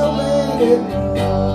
just watch a bandit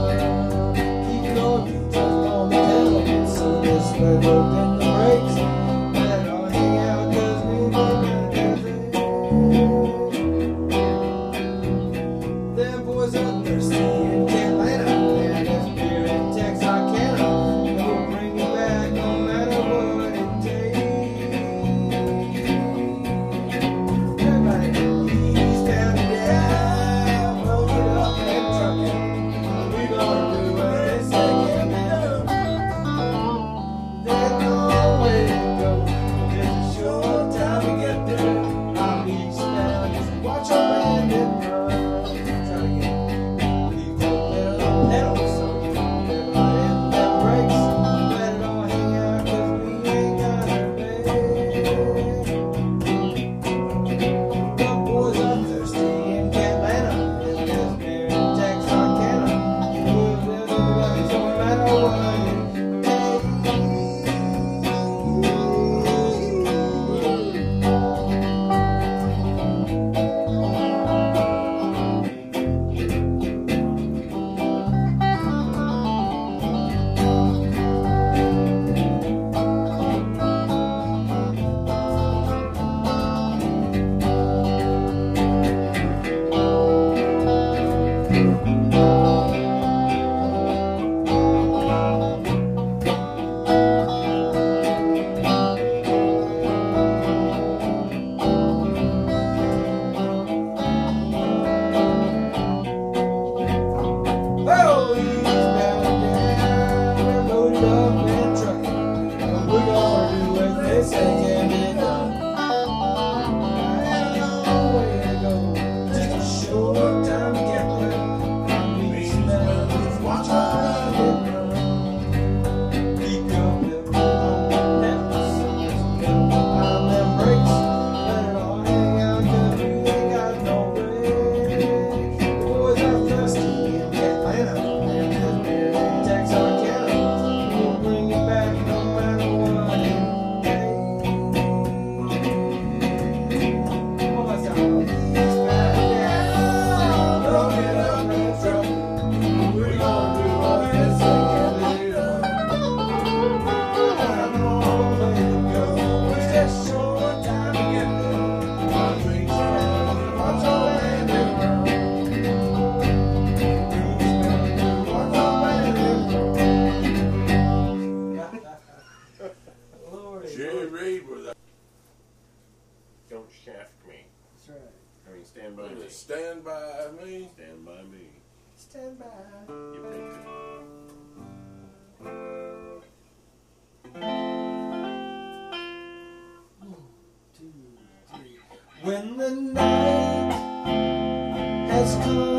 When the night has come,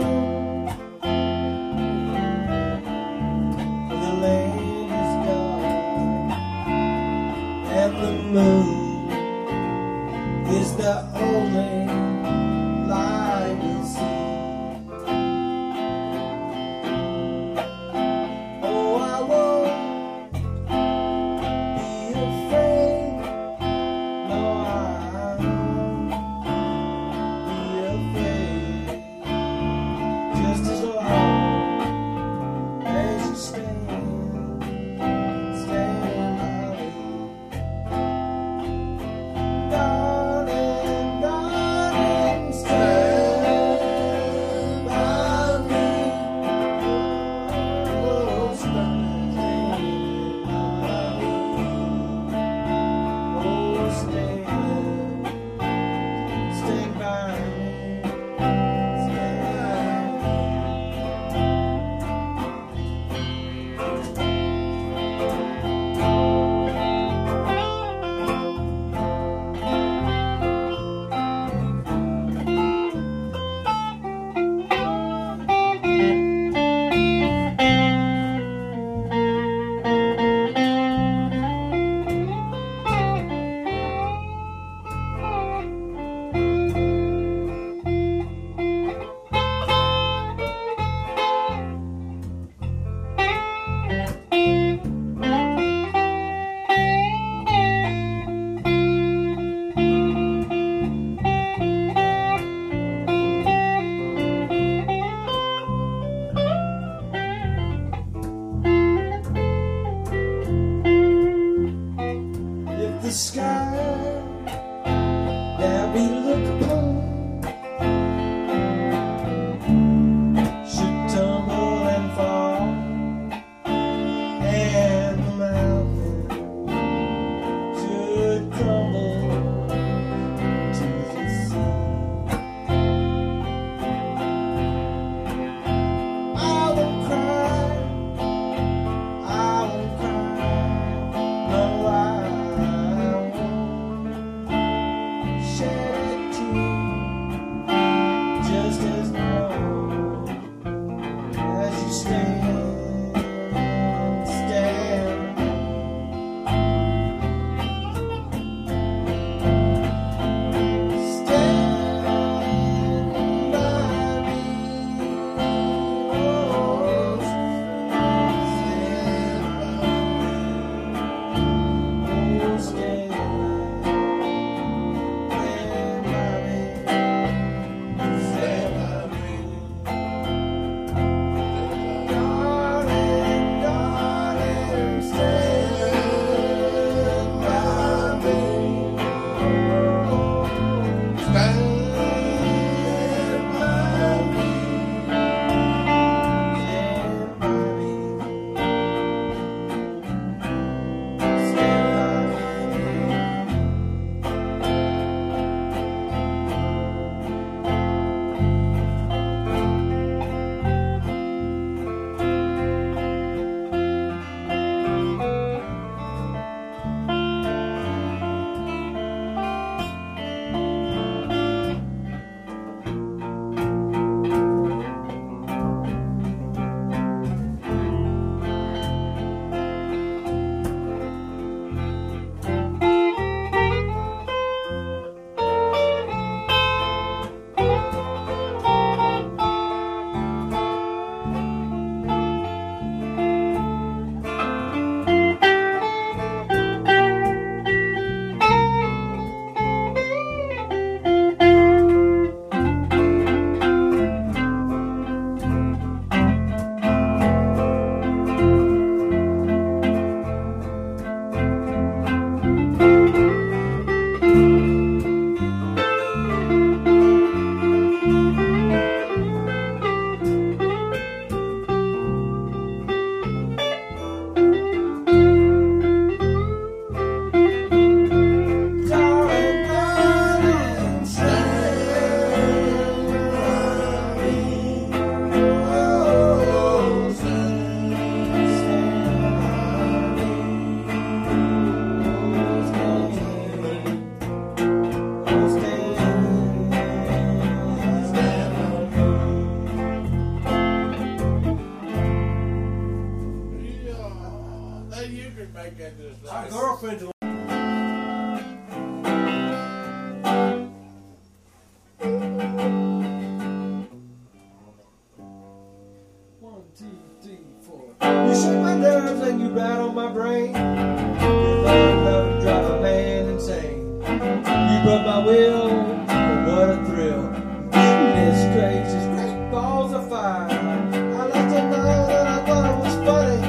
Broke my will, but what a thrill. Goodness gracious, great balls of fire. I left a night and I thought it was funny.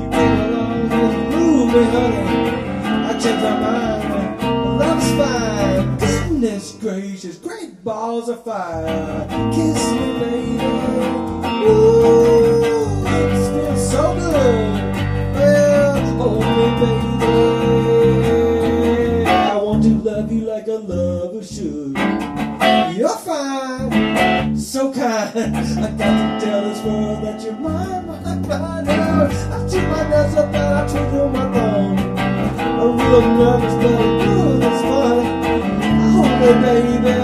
You came along and moved me, honey. I changed my mind, love's fine. Goodness gracious, great balls of fire. Kiss me, baby. Ooh, it feels so good. So kind. I got to tell this world that you're mine, mine, mine. I took my nuts up and I took you my thumb. I'm real nervous, but ooh, that's fun. Hold me, baby.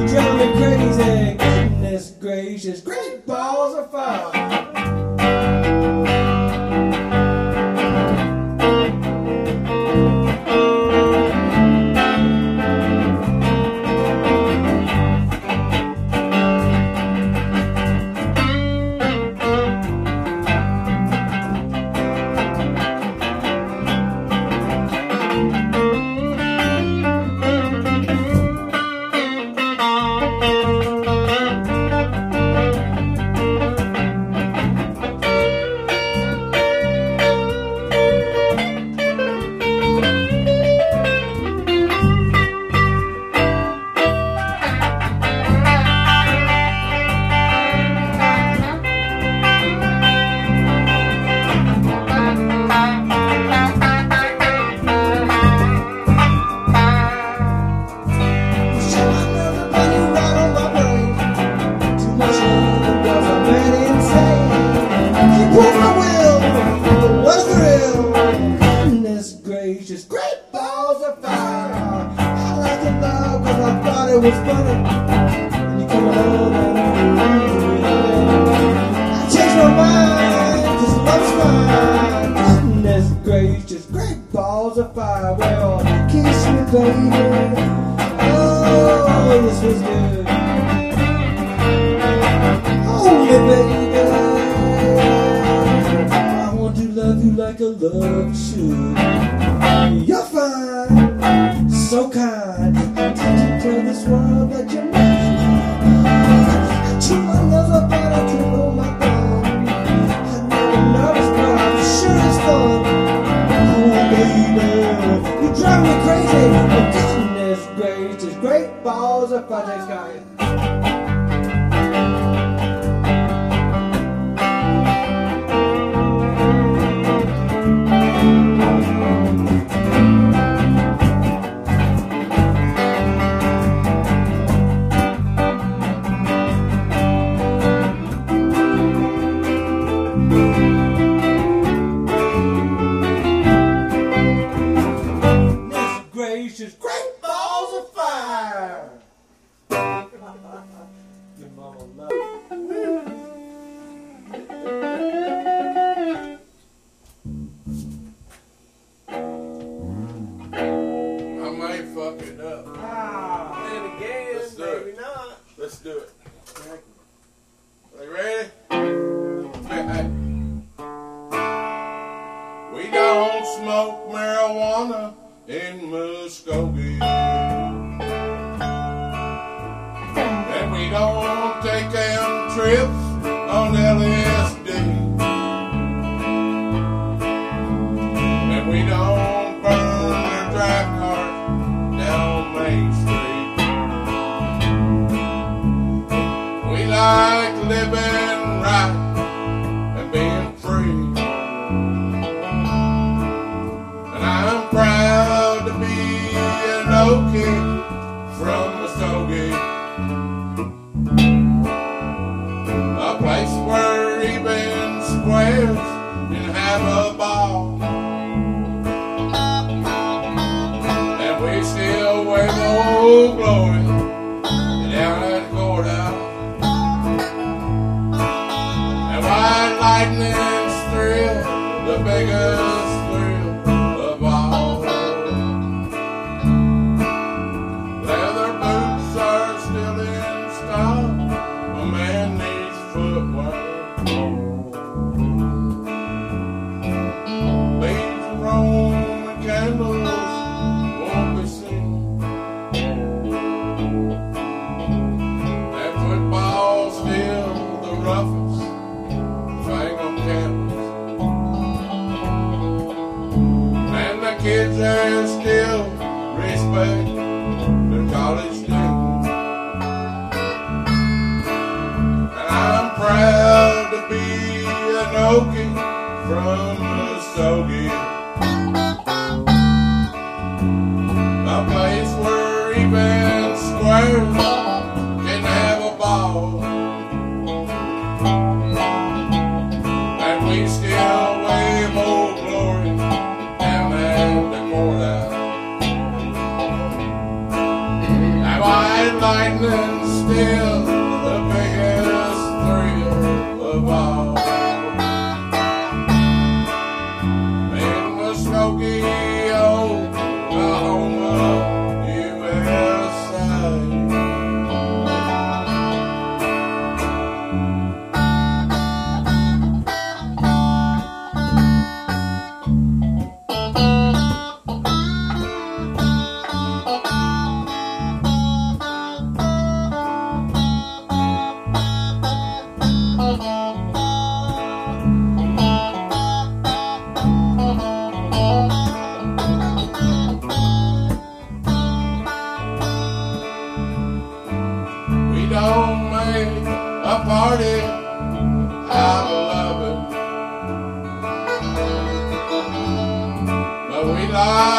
You drive me crazy. Goodness gracious, great balls walls of fire. Well, kiss me, baby. Oh, this was good. Hold it, baby. I want to love you like a love should. You're fine, so kind. I didn't tell this world that you're mine. To my lover, but I can drive me crazy. But goodness gracious, great balls of fuzzy sky. mama love. creeping squirrel can have a ball. And we still way more glory down at the mortar. Am I enlightened? Ah.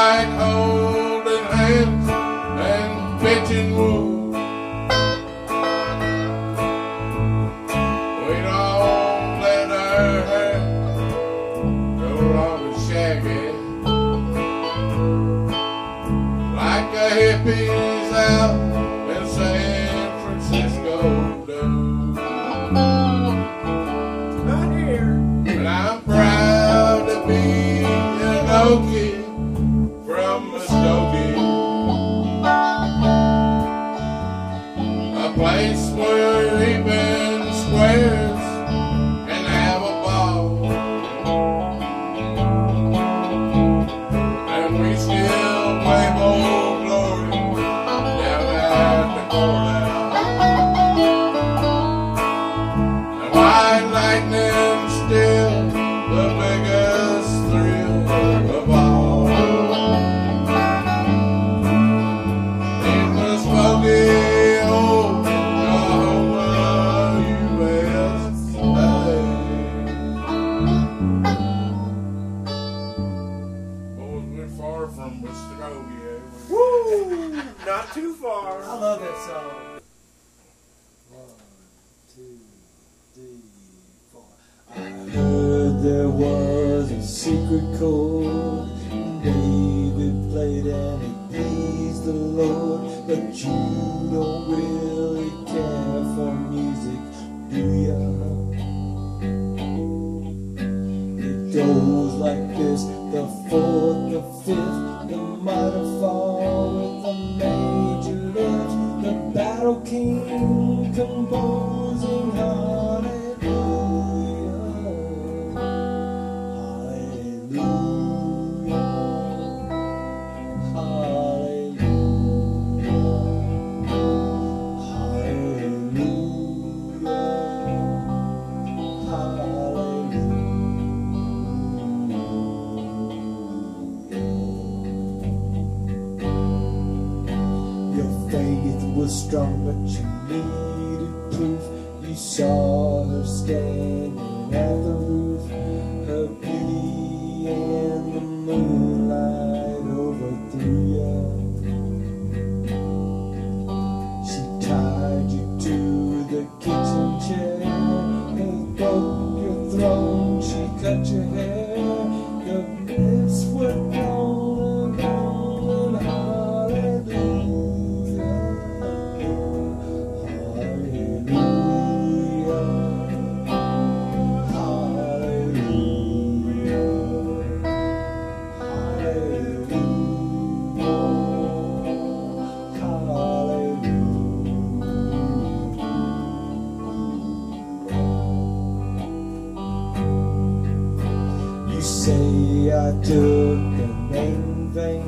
say I took a main thing,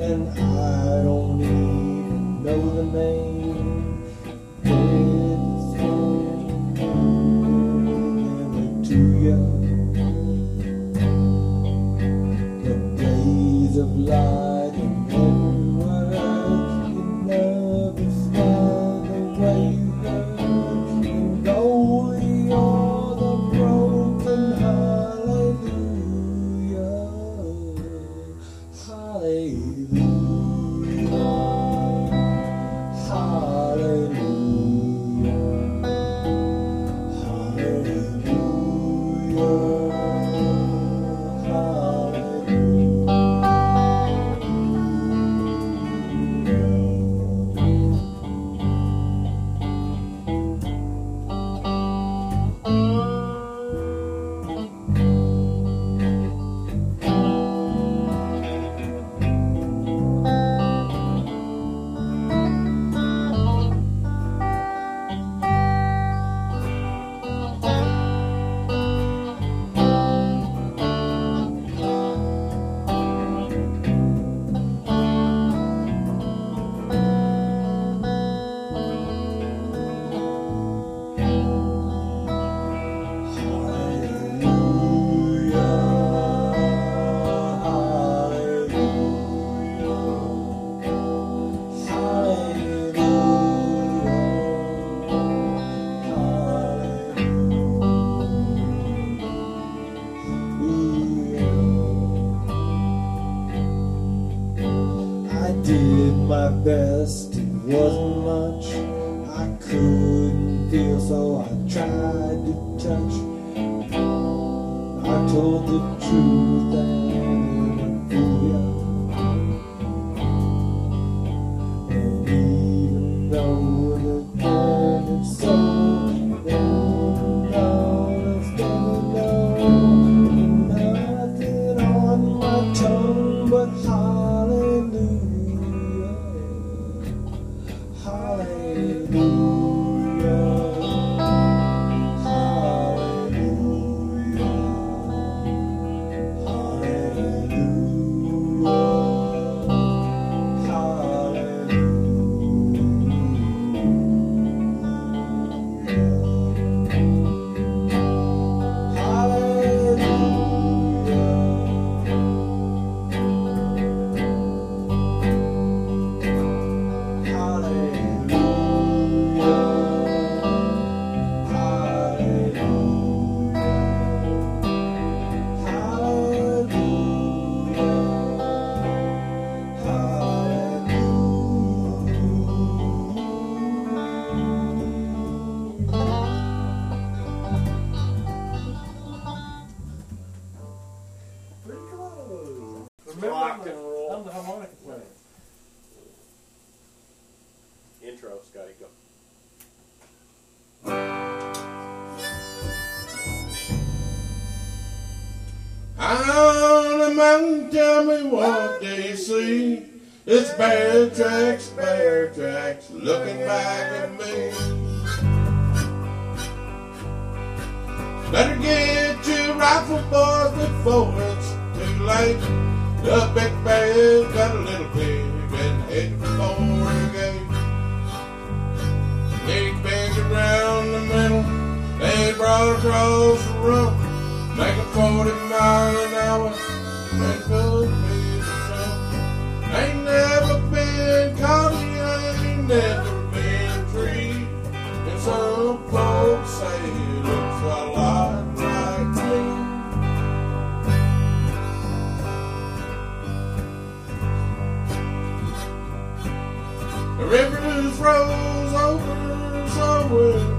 and I don't even know the name. It's to the of life. rock and roll. I'm the harmonica player. Intro, Scotty, go. On the mountain we walk, do you see? It's bear tracks, bear tracks, looking back at me. Better get your rifle, boys, before it's too late. The big bear's got a little pig and heading for the gate. Big bend around the middle, they brought across the road. Making 40 miles an hour, and. Ain't never been caught, ain't never been free. And some folks say rolls over somewhere.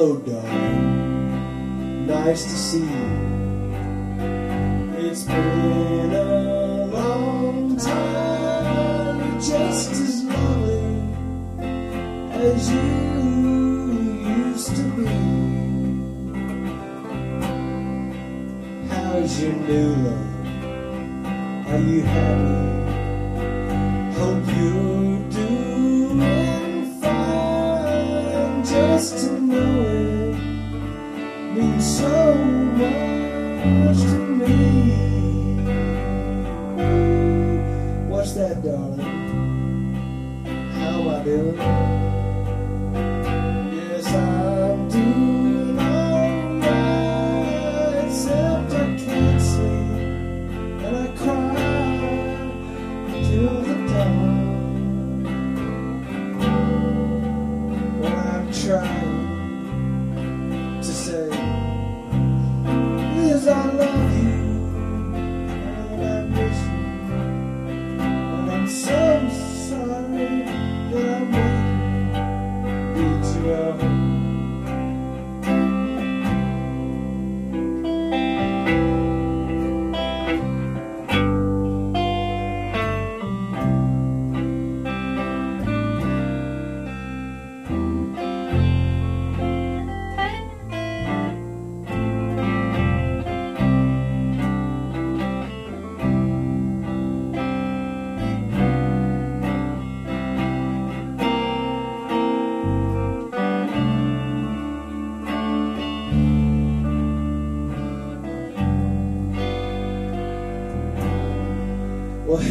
Hello, darling. Nice to see you. It's been a long time. Just as lovely as you used to be. How's your new love? Are you happy?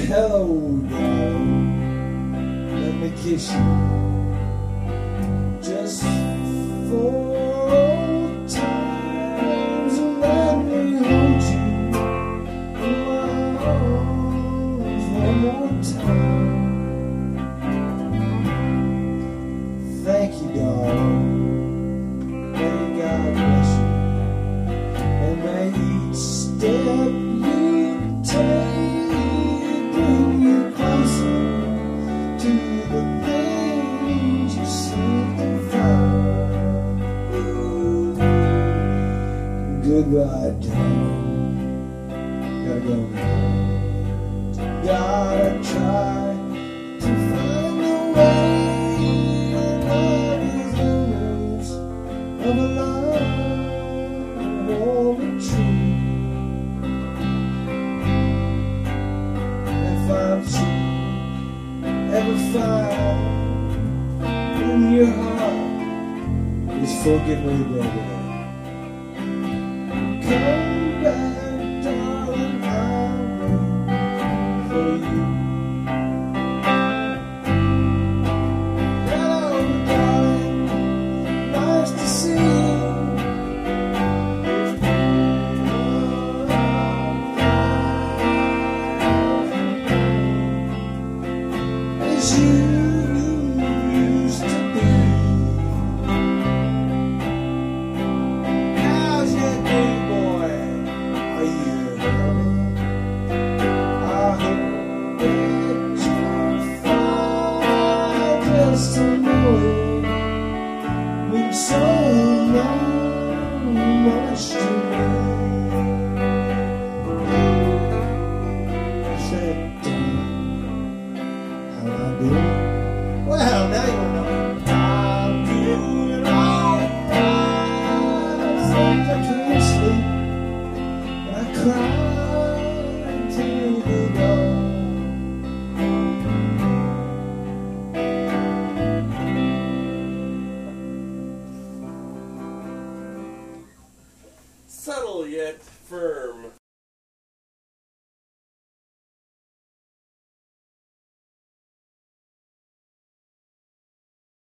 Hello, God.